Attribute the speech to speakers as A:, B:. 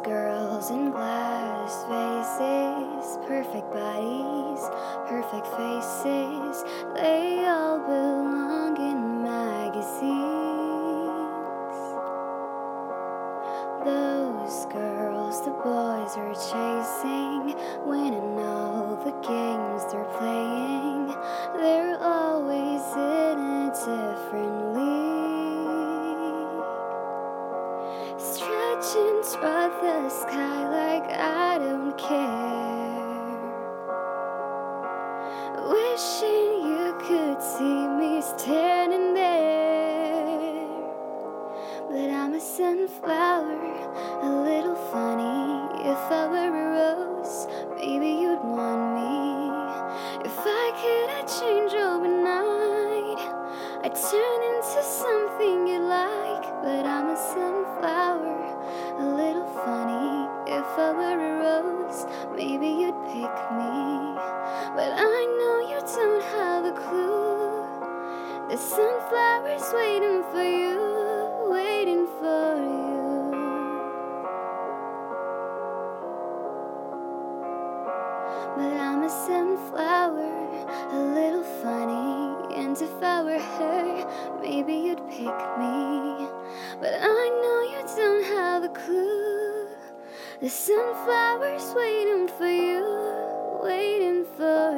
A: Girls in glass faces, perfect bodies, perfect faces. They all belong in magazines. Those girls the boys are chasing, winning all the games. Toward the sky like I don't care. Wishing you could see me standing there. But I'm a sunflower, a little funny. If I were a rose, maybe you'd want me. If I could, I'd change overnight. I'd turn into something you like. But I'm If I were a rose, maybe you'd pick me. But I know you don't have a clue. The sunflower's waiting for you, waiting for you. But I'm a sunflower, a little funny. And if I were her, maybe you'd pick me. But I The sunflower's waiting for you, waiting for.